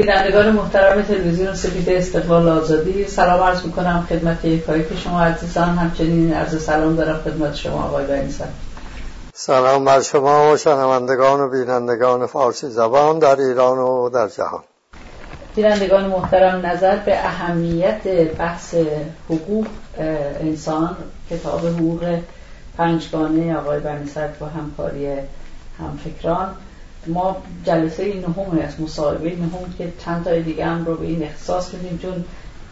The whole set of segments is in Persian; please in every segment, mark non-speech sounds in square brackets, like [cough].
بینندگان محترم تلویزیون سپید استقلال آزادی سلام عرض می‌کنم خدمت یکایی که شما عزیزان همچنین عرض سلام دارم خدمت شما آقای بنیسن سلام بر شما و شنوندگان و بینندگان فارسی زبان در ایران و در جهان. بینندگان محترم نظر به اهمیت بحث حقوق انسان کتاب حقوق پنجگانه آقای بنیسد و همکاری همفکران. ما جلسه نهم از مصاحبه نهم که چند تا دیگه هم رو به این اختصاص میدیم چون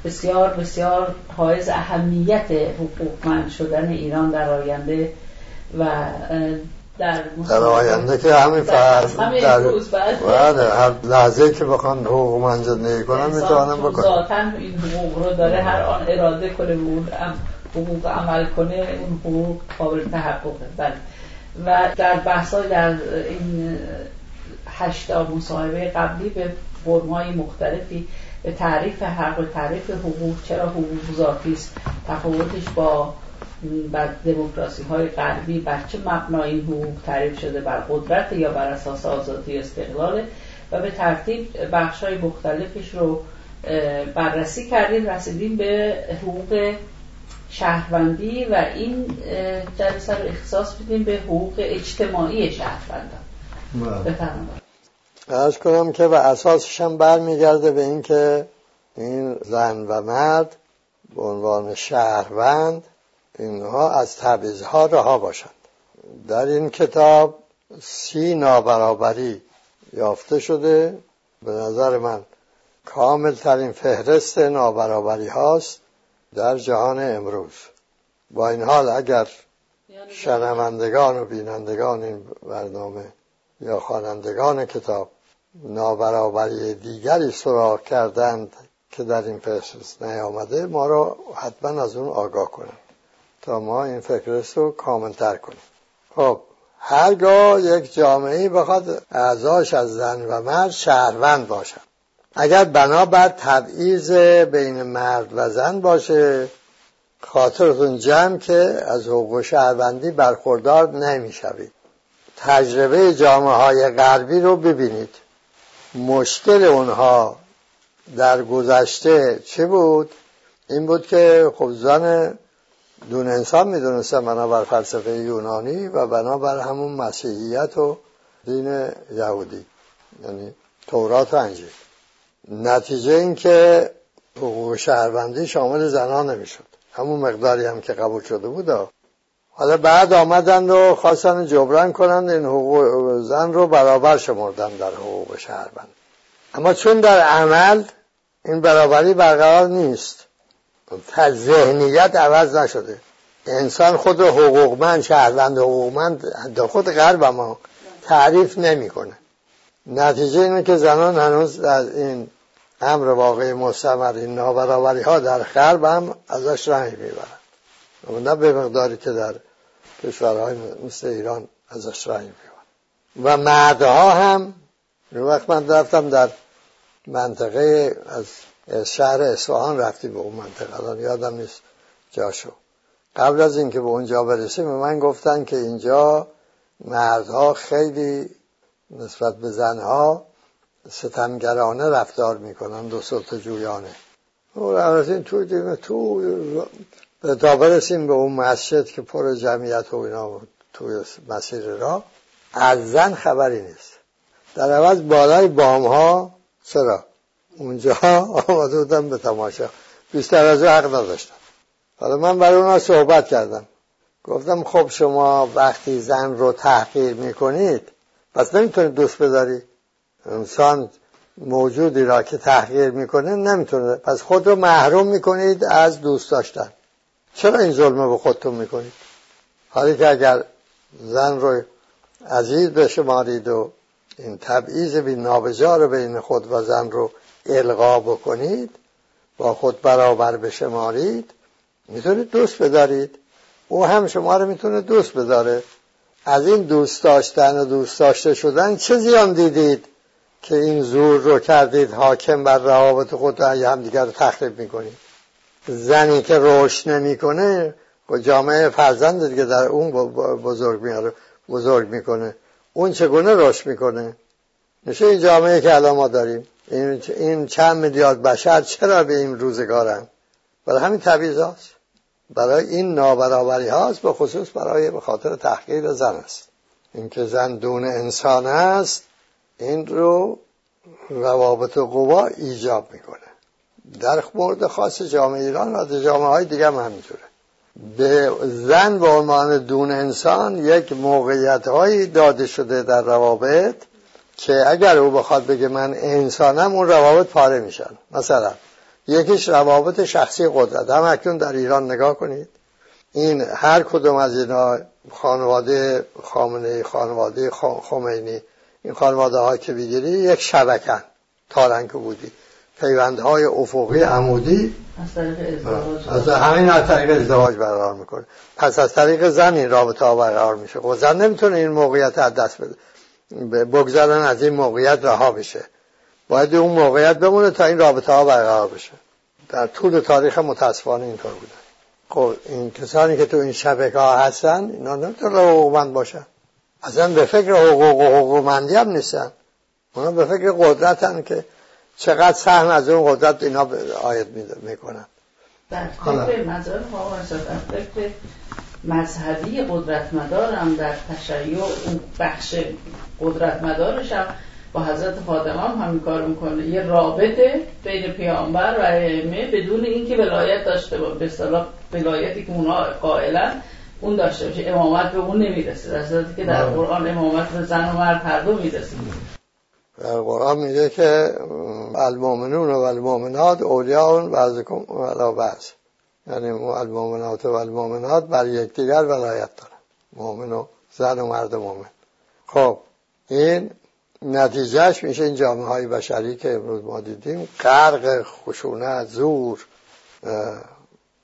بسیار بسیار حائز اهمیت حقوقمند شدن ایران در آینده و در, در آینده که همین فرد در بله هر لحظه که بخوان حقوق من زندگی کنن می‌توانم بکنم ذاتا این حقوق رو داره هر آن اراده کنه و اون حقوق عمل کنه اون حقوق قابل تحققه. بله. و در بحثا در این هشتا مصاحبه قبلی به فرمای مختلفی به تعریف حق و تعریف حقوق چرا حقوق ذاتی است تفاوتش با بر دموکراسی های غربی بر چه مبنای حقوق تعریف شده بر قدرت یا بر اساس آزادی استقلاله و به ترتیب بخش های مختلفش رو بررسی کردیم رسیدیم به حقوق شهروندی و این جلسه رو اختصاص بدیم به حقوق اجتماعی شهروندان بله. بفرمایید ارز کنم که به اساسش هم برمیگرده به اینکه این زن و مرد به عنوان شهروند اینها از تبعیضها رها باشند. در این کتاب سی نابرابری یافته شده. به نظر من کامل ترین فهرست نابرابری هاست در جهان امروز. با این حال اگر شنوندگان و بینندگان این برنامه یا خوانندگان کتاب نابرابری دیگری سراغ کردند که در این فهرست نیامده ما را حتما از اون آگاه کنند تا ما این فکرست رو کاملتر کنیم. خب هرگاه یک جامعه بخواد اعضاش از زن و مرد شهروند باشن. اگر بنابر تبعیض بین مرد و زن باشه خاطرتون جمع که از حقوق شهروندی برخوردار نمی‌شوید. تجربه جامعه های غربی رو ببینید. مشکل اونها در گذشته چه بود؟ این بود که خب زن دون انسان می‌دونستن بنابر فلسفه یونانی و بنابر همون مسیحیت و دین یهودی یعنی تورات و انجیل. نتیجه این که حقوق شهروندی شامل زنان نمی‌شد. همون مقداری هم که قبول شده بود. حالا بعد آمدن و خواستن جبران کنند این حقوق زن رو برابر شمردن در حقوق شهروند. اما چون در عمل این برابری برقرار نیست ذهنیت عوض نشده. انسان خود حقوقمند شهروند حقوقمند در خود غرب ما تعریف نمی‌کنه. نتیجه اینه که زنان هنوز در این امر واقعی مستمر این نابرابری ها در غرب هم ازش رنگ می‌برن نه به مقداری که در کشورهای مثل ایران ازش رنگ می‌برن و مردها هم وقت من رفتم در منطقه از شهر اصفهان رفتی به اون منطقه. الان یادم نیست جاشو. قبل از اینکه به اونجا برسیم به من گفتن که اینجا مردها خیلی نسبت به زنها ستمگرانه رفتار می‌کنن دو سلط جویانه. این تو دیگه تو تا برسیم به اون مسجد که پر جمعیت و اینا توی مسیر را از زن خبری نیست. در عوض بالای بام ها چرا؟ اونجا آمده بودم به تماشا. بیشتر از حق نداشتم. حالا من برای اونا صحبت کردم. گفتم خب شما وقتی زن رو تحقیر می‌کنید پس نمی‌تونید دوست بداری؟ انسان موجودی را که تحقیر می‌کنه نمی‌تونه. پس خود رو محروم می‌کنید از دوست داشتن. چرا این ظلمه به خودتون می‌کنید؟ حالی که اگر زن رو عزیز بشمارید و این تبعیض بی نابجار بین خود و زن رو القا بکنید با خود برابر بشمارید می‌تونید دوست بدارید. او هم شما رو می‌تونه دوست بداره. از این دوست داشتن و دوست داشته شدن چه زیان دیدید که این زور رو کردید حاکم بر روابط خود هم دیگر رو تخریب می‌کنید؟ زنی که رشد نمی‌کنه با جامعه فرزند دیگه در اون بزرگ میاره بزرگ می‌کنه. اون چگونه رشد می‌کنه؟ میشه این جامعه که الان ما داریم. این, این چند میلیارد بشر چرا به این روزگارن؟ برای همین تبعیض هاست. برای این نابرابری هاست به خصوص برای به خاطر تحقیر زن است اینکه زن دون انسان است این رو روابط قوا ایجاب می‌کنه. در مورد خاص جامعه ایران و جامعه های دیگه هم همینطوره به زن به عنوان دون انسان یک موقعیت هایی داده شده در روابط که اگر او بخواد بگه من انسانم اون روابط پاره میشن. مثلا یکیش روابط شخصی قدرت. هم اکنون در ایران نگاه کنید. این هر کدوم از اینا خانواده خامنه خانواده خمینی این خانواده ها که بگیری یک شبکن تارنک بودی پیوندهای افقی عمودی. از همین از طریق ازدواج برقرار می‌کنه. پس از طریق زن این رابطه ها برقرار میشه. خب زن نمی‌تونه این موقعیت از دست بده. بگذارن از این موقعیت رها بشه. باید اون موقعیت بمونه تا این رابطه ها برقرار بشه. در طول تاریخ متاسفانه اینطور بوده. خب این کسانی که تو این شبکه ها هستن اینا نمی‌تونه حقوقمند باشن. اصلا به فکر حقوق و حقوقمندی هم نیستن. اونا به فکر قدرتن که چقدر سهم از اون قدرت اینا آید می‌کنن. در فکر مذهب فکر مذهبی قدرتمدار هم در تشیع اون بخش قدرتمدارش هم با حضرت فاطمه هم همین کار می‌کنه. یه رابطه بین پیامبر و ائمه بدون اینکه ولایت داشته باشه به اصطلاح ولایتی که اونا قائلا اون داشته باشه. امامت به اون نمی‌رسه. در صورتی که در قرآن امامت به زن و مرد هر دو می‌رسه. قرآن میگه که المؤمنون و المؤمنات اولیاء بعضکم ولا بعض. یعنی المؤمنات و المؤمنات بر یکدیگر ولایت دارن. مؤمن و زن و مرد مؤمن. خب این نتیجهش میشه این جامعه های بشری که امروز ما دیدیم غرق خشونت زور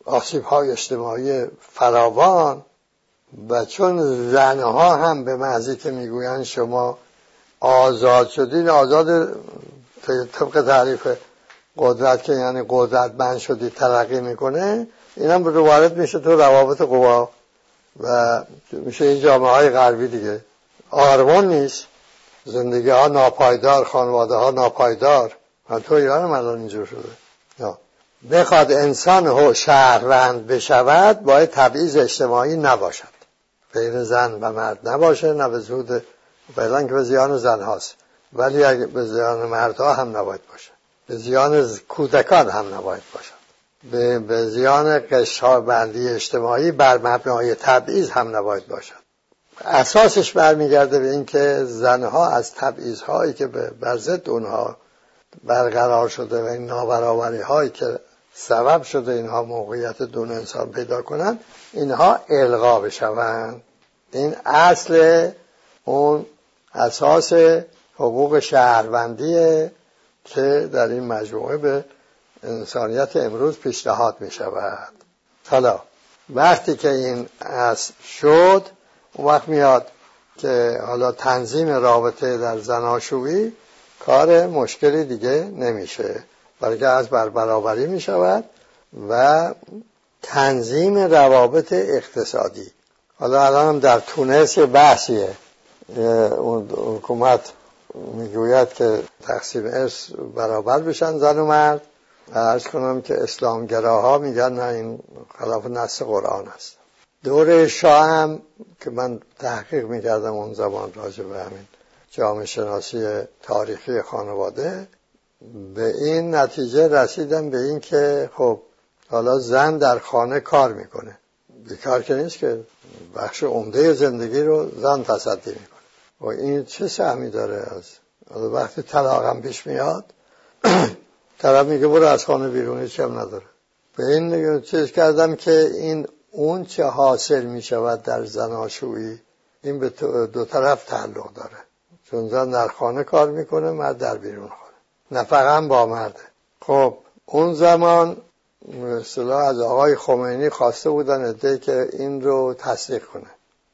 آسیب های اجتماعی فراوان و چون زنها هم به محضی که می‌گویند شما آزاد شدین آزاد طبق تعریف قدرت که یعنی قدرت بند شدید ترقی می‌کنه این هم رو وارد میشه تو روابط قوا و میشه این جامعه های غربی دیگه. آرمان نیست زندگی ها ناپایدار خانواده ها ناپایدار. و تو ایران هم الان اینجور شده. بخواد انسان شهروند بشود باید تبعیض اجتماعی نباشد. بین زن و مرد نباشه نه به زود فعلا که به زیان زن هاست. ولی اگه به زیان مردها هم نباید باشه. به زیان کودکان هم نباید باشد به, به زیان قشار بندی اجتماعی بر مبنای تبعیض هم نباید باشد اساسش برمیگرده به اینکه زنها از تبعیض هایی که بر ضد اونها برقرار شده و این نابرابری هایی که سبب شده اینها موقعیت دون انسان پیدا کنند اینها الغا بشوند. این اصل اون اساس حقوق شهروندیه که در این مجموعه به انسانیت امروز پیشنهاد می شود حالا وقتی که این اصل شد اون وقت میاد که حالا تنظیم رابطه در زناشویی کار مشکلی دیگه نمیشه. بلکه از برابری می شود و تنظیم روابط اقتصادی. حالا الان هم در تونس یه بحثیه. اون حکومت می‌گوید که تقسیم ارث برابر بشن زن و مرد. ارز کنم که اسلامگراها میگن نه این خلاف نص قرآن است. دوره شاه هم که من تحقیق می‌کردم اون زمان راجع به همین جامعه شناسی تاریخی خانواده به این نتیجه رسیدم به این که خب حالا زن در خانه کار می‌کنه. بیکار که نیست که بخش عمده زندگی رو زن تصدی می‌کنه. و این چه سهمی داره؟ از وقتی طلاقم پیش میاد [clears throat] طرف میگه برو از خانه بیرونی چم نداره. به این چیز کردم که این اون چه حاصل می‌شود در زناشویی این به دو طرف تعلق داره. چون زن در خانه کار می‌کنه مرد در بیرون خانه. نفقا با مرده. خب اون زمان اصطلاح از آقای خمینی خواسته بودن اده که این رو تصدیق کنه.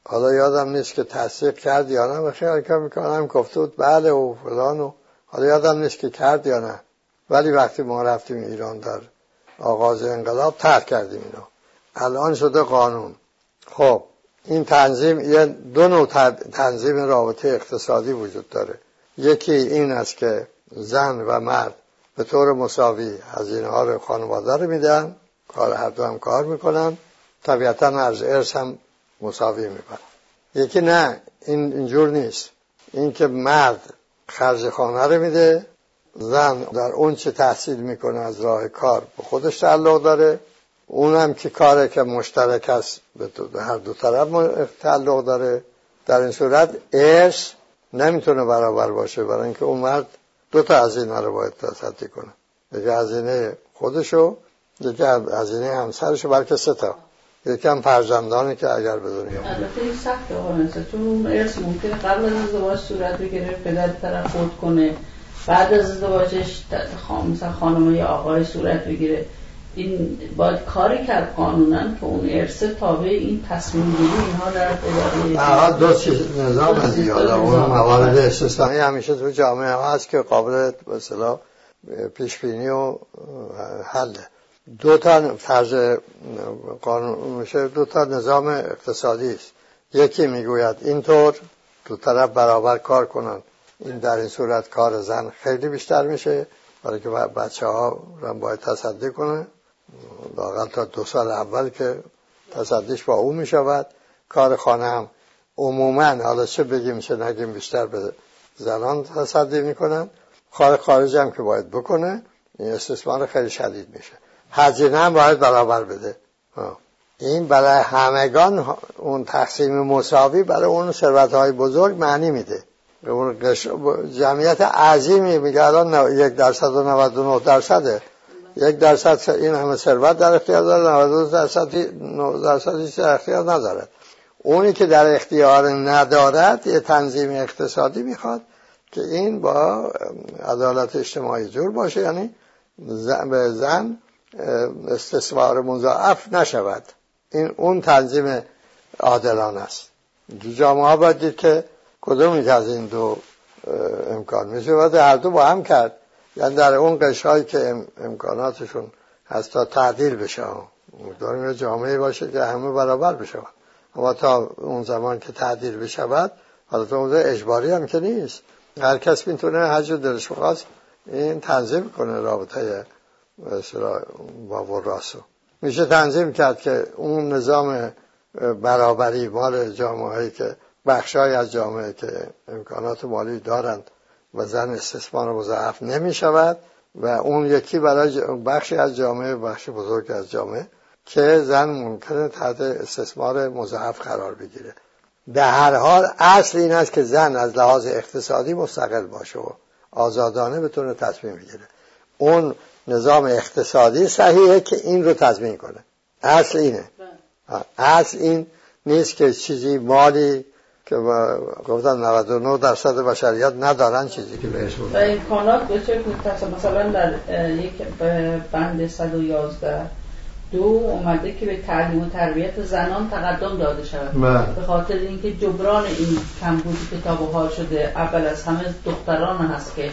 حالا یادم نیست که تصدیق کرد یا نه و خیلی که می‌کنم. گفته بود بله و فلان و حالا یادم نیست که کرد یا نه. ولی وقتی ما رفتیم ایران در آغاز انقلاب ترک کردیم اینو. الان شده قانون. خب این تنظیم یه دو نوع تنظیم رابطه اقتصادی وجود داره. یکی این است که زن و مرد به طور مساوی هزینه ها رو خانواده رو میدن. کار هر دو هم کار می‌کنن. طبیعتا از ارث هم مساوی می‌کنن یکی نه این اینجور نیست. این که مرد خرج خانه رو میده زن در اون چه تحصیل می‌کنه از راه کار به خودش تعلق داره. اونم که کاره که مشترک است به هر دو طرف تعلق داره. در این صورت ارث نمی‌تونه برابر باشه برای اینکه اون مرد دو تا هزینه رو باید تصدی کنه. یکی هزینه خودشو یکی هزینه همسرشو بلکه سه تا. یکی هم فرزندانی که اگر به دنیا البته این سخت آقا چون اون ارث ممکنه قبل از ازدواج صورت بگیره پدر طرف فوت کنه. بعد از ازدواجش مثلا خانم یا آقای صورت بگیره. این باید کاری کرد قانونا که اون ارث تابع این تصمیم گیری اینها در اداره دو چیز نظام از یاد اون موارد استثنایی همیشه تو جامعه هست که قابل به پیش بینی و حله. دو تا فرض قانون میشه دو تا نظام اقتصادی است. یکی می‌گوید اینطور دو طرف برابر کار کنن. این در این صورت کار زن خیلی بیشتر میشه. برای که بچه ها رو باید تصدی کنه. لاقل تا دو سال اول که تصدیش با او می‌شود. کار خانه هم عموما حالا چه بگیم چه نگیم بیشتر به زنان تصدی می‌کنن. کار خارج هم که باید بکنه این استثمار خیلی شدید میشه. هزینه هم باید برابر بده. این برای همگان اون تقسیم مساوی برای اون ثروت های بزرگ معنی میده. اون جمعیت عظیمی میگه الان یک درصد و 99 درصده. یک درصد این همه ثروت در اختیار داره 92 درصد درصد در اختیار ندارد اونی که در اختیار ندارد یه تنظیم اقتصادی می‌خواد که این با عدالت اجتماعی جور باشه یعنی به زن استثمار مضاعف نشود. این اون تنظیم عادلان است. جامعه ها باید دید که کدومی از این دو امکان میشه. و هر دو با هم کرد. یعنی در اون قشایی که امکاناتشون هست تا تعدیل بشه. داریم جامعه باشه که همه برابر بشود اما تا اون زمان که تعدیل بشود حالا تو اجباری هم که نیست. هر کس می‌تونه هر جو دلش بخواست این تنظیم کنه رابطه با وراسو میشه تنظیم کرد که اون نظام برابری مال جامعه که بخشای از جامعه که امکانات مالی دارند و زن استثمار مضاعف نمی شود و اون یکی برای بخشی از جامعه بخش بزرگ از جامعه که زن ممکنه تحت استثمار مضاعف قرار بگیره. در هر حال اصل این است که زن از لحاظ اقتصادی مستقل باشه و آزادانه بتونه تصمیم بگیره. اون نظام اقتصادی صحیحه که این رو تضمین کنه اصل اینه بله. اصل این نیست که چیزی مالی که گفتن 99 درصد بشریت ندارن چیزی که بهش و امکانات به چه مثلا در یک بند 111 دو اومده که به تعلیم و تربیت زنان تقدم داده شود بله. به خاطر اینکه جبران این کمبودی که تا شده اول از همه دختران هست که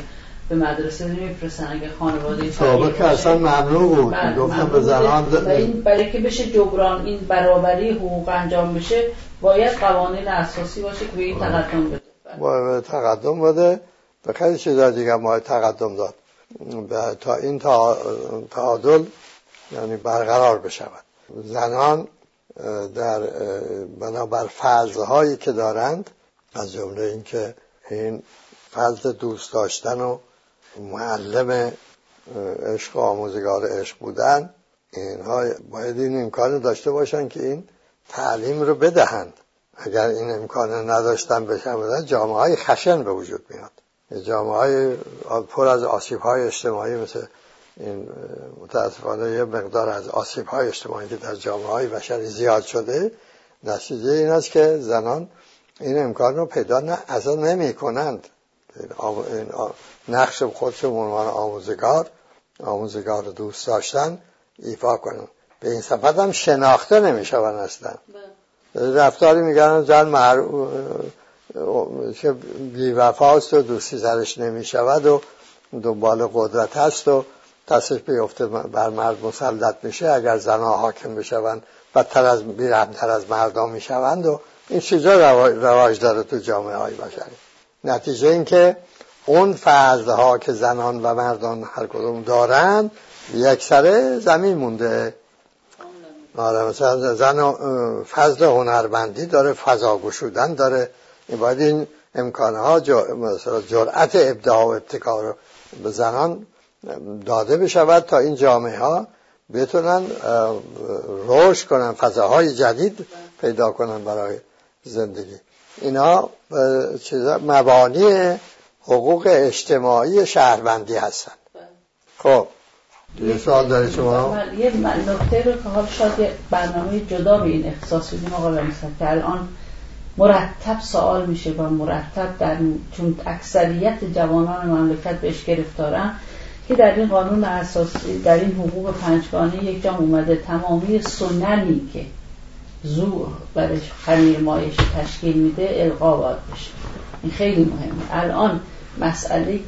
به مدرسه نمیفرستن اگه خانواده سابق که اصلا ممنوع بود. بله، گفتم به زنان و این برای که بشه جبران این برابری حقوق انجام بشه باید قوانین اساسی باشه که به این تقدم بده. باید تقدم بده. به خیلی چیزا دیگه ما تقدم داد. تا این تعادل یعنی برقرار بشود. زنان در بنابر فضلهایی که دارند از جمله اینکه این فضل دوست داشتن و معلم عشق و آموزگار عشق بودن اینها باید این امکان داشته باشن که این تعلیم رو بدهند. اگر این امکان نداشتن بشن جامعه های خشن به وجود میاد. جامعه های پر از آسیب های اجتماعی مثل این متاسفانه یه مقدار از آسیب های اجتماعی که در جامعه های بشری زیاد شده نتیجه این است که زنان این امکان رو پیدا نه اصلا نمی کنند نقش خودشون عنوان آموزگار آموزگار دوست داشتن ایفا کنن. به این صفت هم شناخته نمیشون اصلا بله. رفتاری میگن زن مر... که بیوفاست و دوستی سرش نمی‌شود و دنبال قدرت هست و تصف بیفته بر مرد مسلط میشه. اگر زنها حاکم بشوند بدتر از بیرحمتر از مردم می‌شوند و این چیزا رواج داره تو جامعه های بشری. نتیجه این که اون فضلها که زنان و مردان هر کدوم دارن یک سره زمین مونده. آره مثلا زن فضل هنرمندی داره فضا گشودن داره. این باید این امکانها مثلا جرأت ابداع و ابتکار به زنان داده بشود تا این جامعه ها بتونن رشد کنن فضاهای جدید پیدا کنن برای زندگی. اینا چیزا مبانی حقوق اجتماعی شهروندی هستن. خب. یه سوال داری شما؟ یه نکته رو که حال شاید برنامه جدا به این اختصاص بدیم آقا که الان مرتب سوال میشه و مرتب در چون اکثریت جوانان مملکت بهش گرفتارن که در این قانون اساسی در این حقوق پنجگانه یک جا اومده تمامی سننی که زور برش خمیر مایش تشکیل میده القا باید بشه. این خیلی مهمه. الان مسئله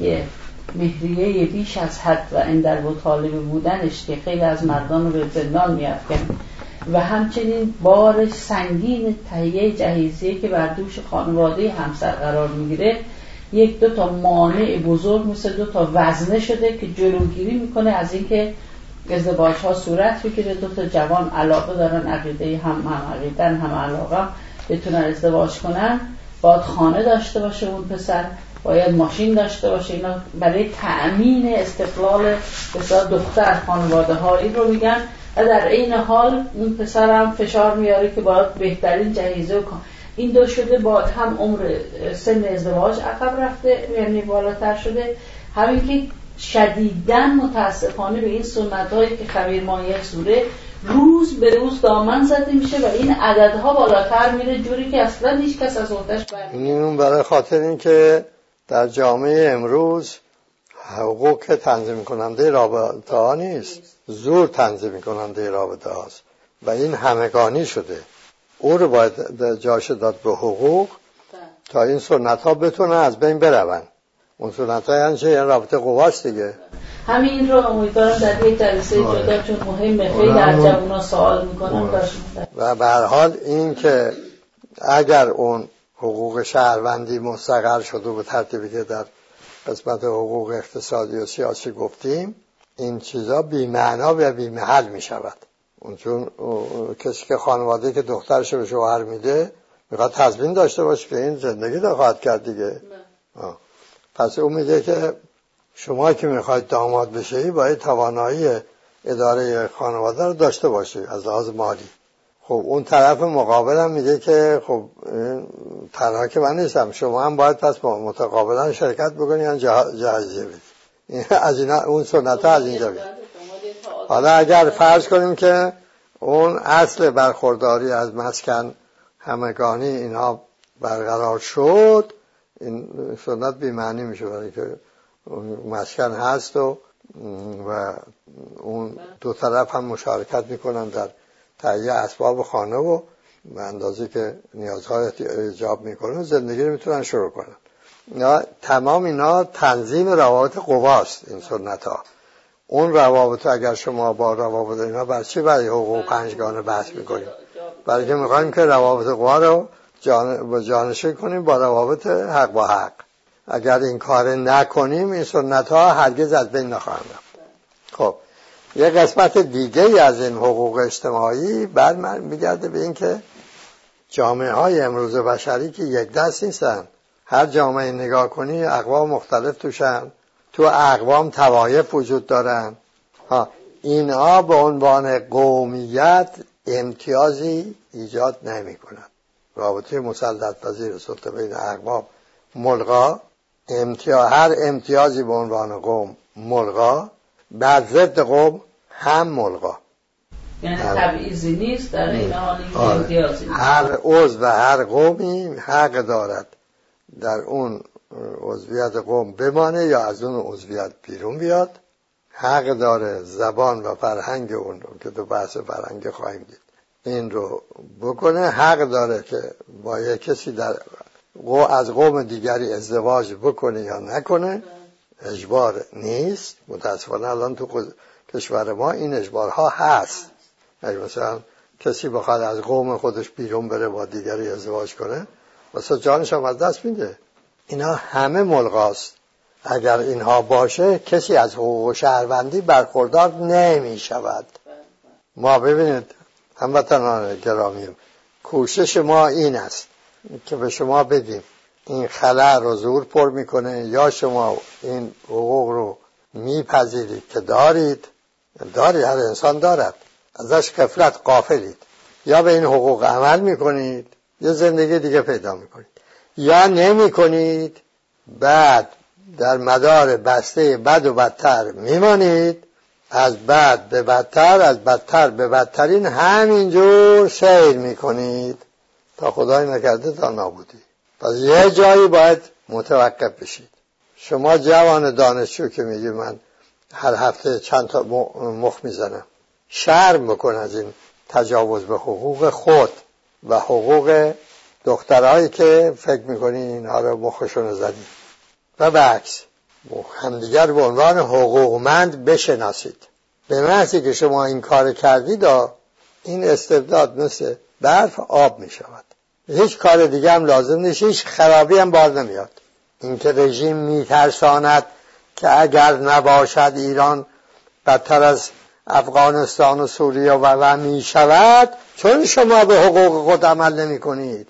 مهریه بیش از حد و اندر و طالب بودنش که خیلی از مردان رو به زندان میافکن. و همچنین بار سنگین تهیه جهیزیه که بر دوش خانواده همسر قرار می‌گیره یک دو تا مانع بزرگ مثل دو تا وزنه شده که جلوگیری می‌کنه از اینکه ازدواج ها صورت بگیره دو تا جوان علاقه دارن عقیده هم هم عقیدن هم علاقه. بتونن ازدواج کنن. باید خانه داشته باشه اون پسر. باید ماشین داشته باشه. اینا برای تأمین استقلال بسیار دختر خانواده ها این رو میگن. و در این حال اون پسر هم فشار میاره که باید بهترین جهیزه کن. این دو شده با هم عمر سن ازدواج عقب رفته یعنی بالاتر شده. همین که شدیدن متاسفانه به این سنت هایی که خبیر مایه سوره روز به روز دامن زده میشه و این عددها بالاتر میره جوری که اصلا هیچ کس از عهدهش این برای خاطر اینکه در جامعه امروز حقوق تنظیم کننده رابطه ها نیست. زور تنظیم کننده رابطه هاست. و این همگانی شده. او رو باید جاش داد به حقوق تا این سنت ها بتونه از بین برون اون یعنی چه؟ یعنی رابطه قواست دیگه. همین رو امیدوارم در یک جلسه آره. جدا چون مهمه. خیلی در جوونا سوال می‌کنم آره. و به هر حال این که اگر اون حقوق شهروندی مستقر شده به ترتیبی که در قسمت حقوق اقتصادی و سیاسی گفتیم این چیزا بیمعنا و بیمحل می شود اون چون کسی که خانواده که دخترش به شوهر میده می‌خواد تضمین داشته باشه که این زندگی رو خواهد کرد دیگه. پس اون میده که شما که می‌خواید داماد بشی باید توانایی اداره خانواده رو داشته باشی از لحاظ مالی. خب اون طرف مقابلم میگه که خب تنها که من نیستم شما هم باید پس متقابلا شرکت بکنی یا جهازیه بدی. [laughs] از اینا اون سنت از اینجا بید حالا اگر فرض کنیم که اون اصل برخورداری از مسکن همگانی اینها برقرار شد این سنت بیمعنی میشه برای که مسکن هست و و اون دو طرف هم مشارکت می‌کنن در تهیه اسباب خانه و به اندازه که نیازهای ایجاب می‌کنه زندگی رو می‌تونن شروع کنن. یا تمام اینا تنظیم روابط قواست این سنت ها اون روابط اگر شما با روابط اینا بر چی برای حقوق پنجگانه بحث می‌کنیم؟ برای که می‌خوایم که روابط قوا رو جان... جانشین کنیم با روابط حق با حق. اگر این کار نکنیم این سنت ها هرگز از بین نخواهند رفت. خب یه قسمت دیگه از این حقوق اجتماعی بعد من میگرده به اینکه جامعه های امروز بشری که یک دست نیستن هر جامعه نگاه کنی اقوام مختلف توشن. تو اقوام توایف وجود دارن. ها اینها به عنوان قومیت امتیازی ایجاد نمی کنند رابطه مسلط پذیر سلطه بین اقوام ملغا. امتیاز هر امتیازی به عنوان قوم ملغا. بعد ضد قوم هم ملغا. یعنی تبعیزی نیست در این حال آره. امتیازی هر عضو و هر قومی حق دارد در اون عضویت قوم بمانه یا از اون عضویت بیرون بیاد. حق داره زبان و فرهنگ اون رو که تو بحث فرهنگ خواهیم دید این رو بکنه حق داره که با یک کسی در از قوم دیگری ازدواج بکنه یا نکنه اجبار نیست. متاسفانه الان تو کشور ما این اجبارها هست. مثلا کسی بخواد از قوم خودش بیرون بره با دیگری ازدواج کنه واسه جانش هم از دست میده. اینا همه ملغاست. اگر اینها باشه کسی از حقوق شهروندی برخوردار نمی شود ما ببینید هموطنان گرامی کوشش ما این است که به شما بدیم. این خلع رو زور پر می‌کنه یا شما این حقوق رو میپذیرید که دارید؟ دارید هر انسان دارد. ازش قفلت قافلید یا به این حقوق عمل می‌کنید یا زندگی دیگه پیدا می‌کنید. یا نمی‌کنید بعد در مدار بسته بد و بدتر میمانید. از بد به بدتر از بدتر به بدترین همینجور سیر می‌کنید تا خدای نکرده تا نابودی. پس یه جایی باید متوقف بشید. شما جوان دانشجو که میگی من هر هفته چند تا مخ می‌زنم. شرم بکن از این تجاوز به حقوق خود و حقوق دخترهایی که فکر می‌کنی اینها رو مخشون زدی. و به عکس همدیگر به عنوان حقوقمند بشناسید. به محضی که شما این کار کردید این استبداد مثل برف آب می شود هیچ کار دیگه هم لازم نیست هیچ خرابی هم بار نمیاد. اینکه رژیم میترساند که اگر نباشد ایران بدتر از افغانستان و سوریه و و می شود چون شما به حقوق خود عمل نمی کنید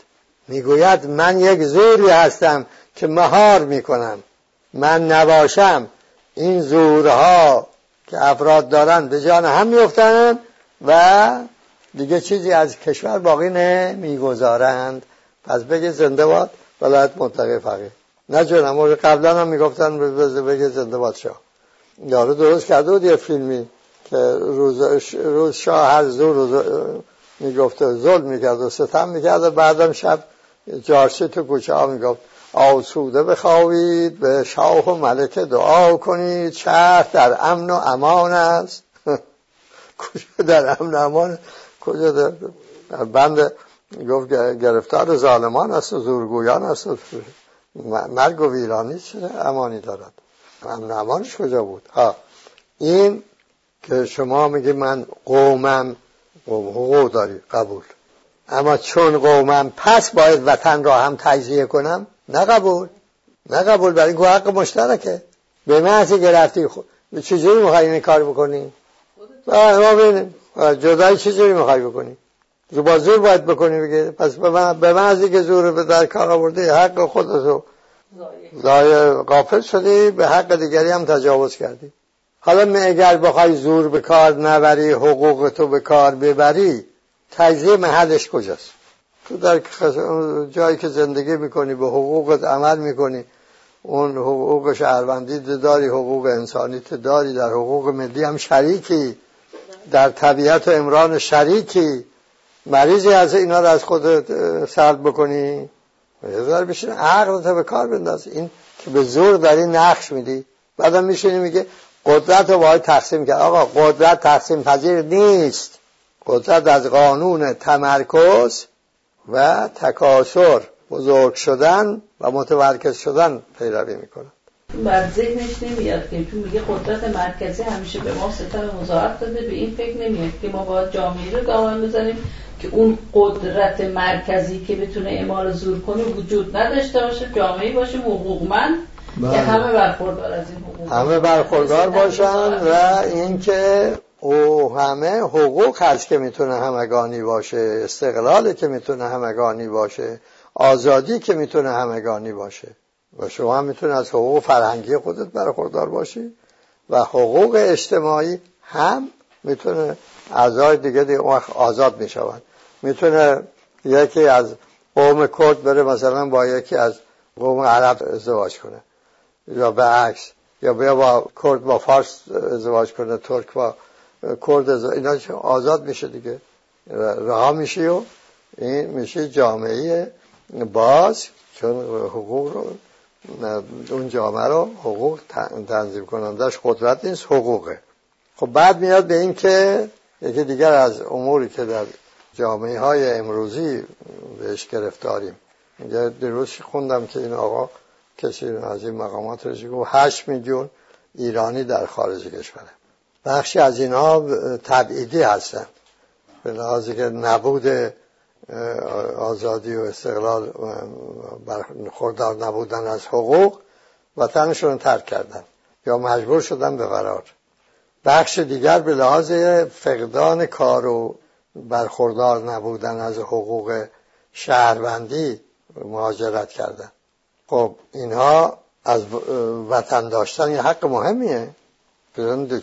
می‌گوید من یک زوری هستم که مهار می‌کنم. من نباشم این زورها که افراد دارن به جان هم میفتن و دیگه چیزی از کشور باقی نمی‌گذارند. پس بگه زنده باد ولایت منطقه فقیه. نه جونم قبلا هم می‌گفتن بگه زنده باد شاه. یارو درست کرده بود یه فیلمی که روز, روز شاه هر زور روز می‌گفته ظلم می‌کرد و ستم می‌کرد و بعدم شب جارسی تو کوچه ها می‌گفت. آسوده بخواهید به شاه و ملکه دعا کنید شهر در امن و امان است. [laughs] کجا در امن و امان؟ کجا در بند گفت گرفتار ظالمان است و زورگویان است و مرگ و ویرانی چه امانی دارد؟ امن و امانش کجا بود؟ ها. این که شما میگی من قومم حقوق داری قبول. اما چون قومم پس باید وطن را هم تجزیه کنم؟ نه قبول نه قبول برای این حق مشترکه. به محضی که رفتی خود چجوری می‌خوای این کار بکنی؟ ما ببینیم جدایی چجوری می‌خوای بکنی؟ با زور باید بکنی بگه. پس به محضی که زور به در کار آورده حق خودتو زای قافل شدی به حق دیگری هم تجاوز کردی. حالا اگر بخوای زور به کار نبری حقوق تو به کار ببری تجزیه محلش کجاست؟ تو در جایی که زندگی می‌کنی به حقوقت عمل می‌کنی اون حقوق شهروندی داری حقوق انسانی داری در حقوق ملی هم شریکی در طبیعت و امران شریکی. مریضی از اینا رو از خودت سرد بکنی. یه بشین عقل به کار بنداز. این که به زور داری نقش میدی بعدم میشینی میگه قدرت رو باید تقسیم کرد. آقا قدرت تقسیم پذیر نیست. قدرت از قانون تمرکز و تکاسر بزرگ شدن و متمرکز شدن پیروی می‌کنه بر ذهنش نمیاد که تو میگه قدرت مرکزی همیشه به ما ستم مضاعف داده به این فکر نمیاد که ما باید جامعه رو دامن بزنیم که اون قدرت مرکزی که بتونه اعمال زور کنه وجود نداشته باشه جامعه باشه حقوقمند که بله. همه برخوردار از این حقوق. همه برخوردار باشن و اینکه او همه حقوق هست که می‌تونه همگانی باشه استقلالی که می‌تونه همگانی باشه آزادی که می‌تونه همگانی باشه. و شما هم می‌تونه از حقوق فرهنگی خودت برخوردار باشی و حقوق اجتماعی هم می‌تونه اعضای دیگه دیگه آزاد می‌شوند. می‌تونه یکی از قوم کرد بره مثلا با یکی از قوم عرب ازدواج کنه. یا به عکس یا بیا با کرد با فارس ازدواج کنه ترک با کرد اینا آزاد میشه دیگه. رها میشی و این میشه جامعه باز چون حقوق رو اون جامعه رو حقوق تنظیم کنندش قدرت نیست حقوقه. خب بعد میاد به این که یکی دیگر از اموری که در جامعه های امروزی بهش گرفتاریم. دیروز خوندم که این آقا کسی از این مقامات رو گفت؟ هشت میلیون ایرانی در خارج کشوره. بخشی از اینها تبعیدی هستن. به لحاظی که نبود آزادی و استقلال خوردار نبودن از حقوق وطنشون ترک کردن. یا مجبور شدن به فرار. بخش دیگر به لحاظ فقدان کار و برخوردار نبودن از حقوق شهروندی مهاجرت کردن. خب اینها از وطن داشتن یه حق مهمیه.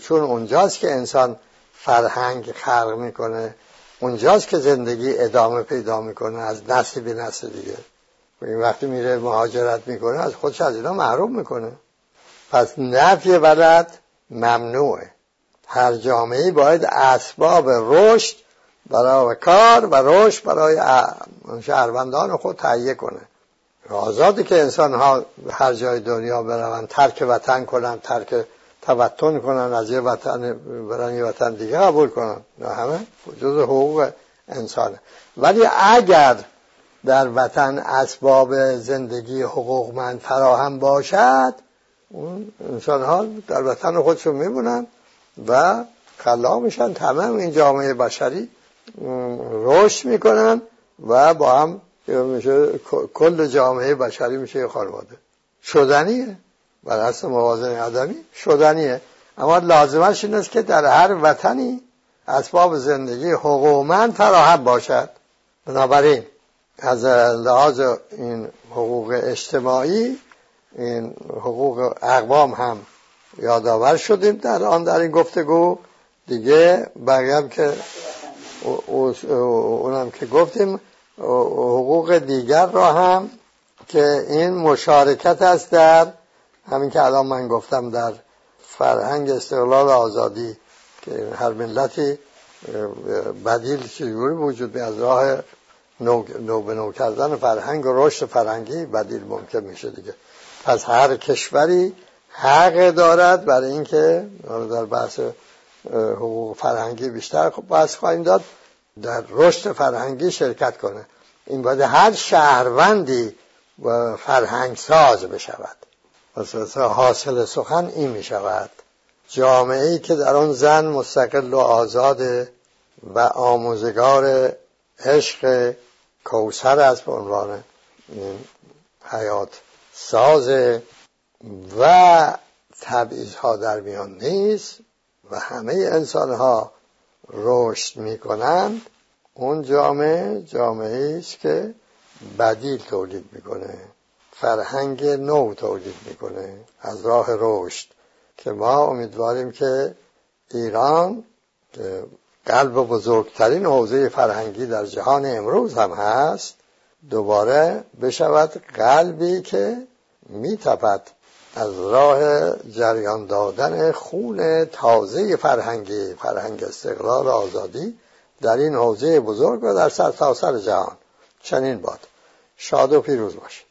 چون اونجاست که انسان فرهنگ خلق می‌کنه اونجاست که زندگی ادامه پیدا می‌کنه از نسل به نسل دیگه. این وقتی میره مهاجرت می‌کنه از خودش از اینا محروم می‌کنه. پس نفی بلد ممنوعه. هر جامعه باید اسباب رشد برای کار و رشد برای شهروندان خود تهیه کنه. آزادی که انسان ها هر جای دنیا بروند ترک وطن کنن ترک توتن کنن از یه وطن برن یه وطن دیگه قبول کنن. نه همه جز حقوق انسانه. ولی اگر در وطن اسباب زندگی حقوقمند فراهم باشد اون انسان ها در وطن خودشون میمونن و خلا میشن. تمام این جامعه بشری رشد می‌کنن و با هم میشه کل جامعه بشری میشه یه خانواده. شدنیه. بر اصل موازن عدمی شدنیه. اما لازمش این است که در هر وطنی اسباب زندگی حقوقمند فراهم باشد. بنابراین از لحاظ این حقوق اجتماعی این حقوق اقوام هم یادآور شدیم در آن در این گفتگو. دیگه بقیه که اونم که گفتیم حقوق دیگر را هم که این مشارکت است در همین که الان من گفتم در فرهنگ استقلال آزادی که هر ملتی بدیل چجوری وجود به از راه نو, نو به نو کردن فرهنگ و رشد فرهنگی بدیل ممکن میشه دیگه. پس هر کشوری حق دارد برای اینکه در بحث حقوق فرهنگی بیشتر خب بحث خواهیم داد در رشد فرهنگی شرکت کنه. این باید هر شهروندی فرهنگ ساز بشود. حاصل سخن این می شود جامعه ای که در آن زن مستقل و آزاد و آموزگار عشق کوسر است به عنوان حیات ساز و تبعیض ها در میان نیست و همه انسان ها رشد می کنند اون جامعه جامعه است که بدیل تولید می‌کنه. فرهنگ نو تولید می‌کنه. از راه رشد که ما امیدواریم که ایران قلب بزرگترین حوزه فرهنگی در جهان امروز هم هست دوباره بشود قلبی که میتپد از راه جریان دادن خون تازه فرهنگی فرهنگ استقلال آزادی در این حوزه بزرگ و در سرتاسر سر جهان. چنین باد. شاد و پیروز باشید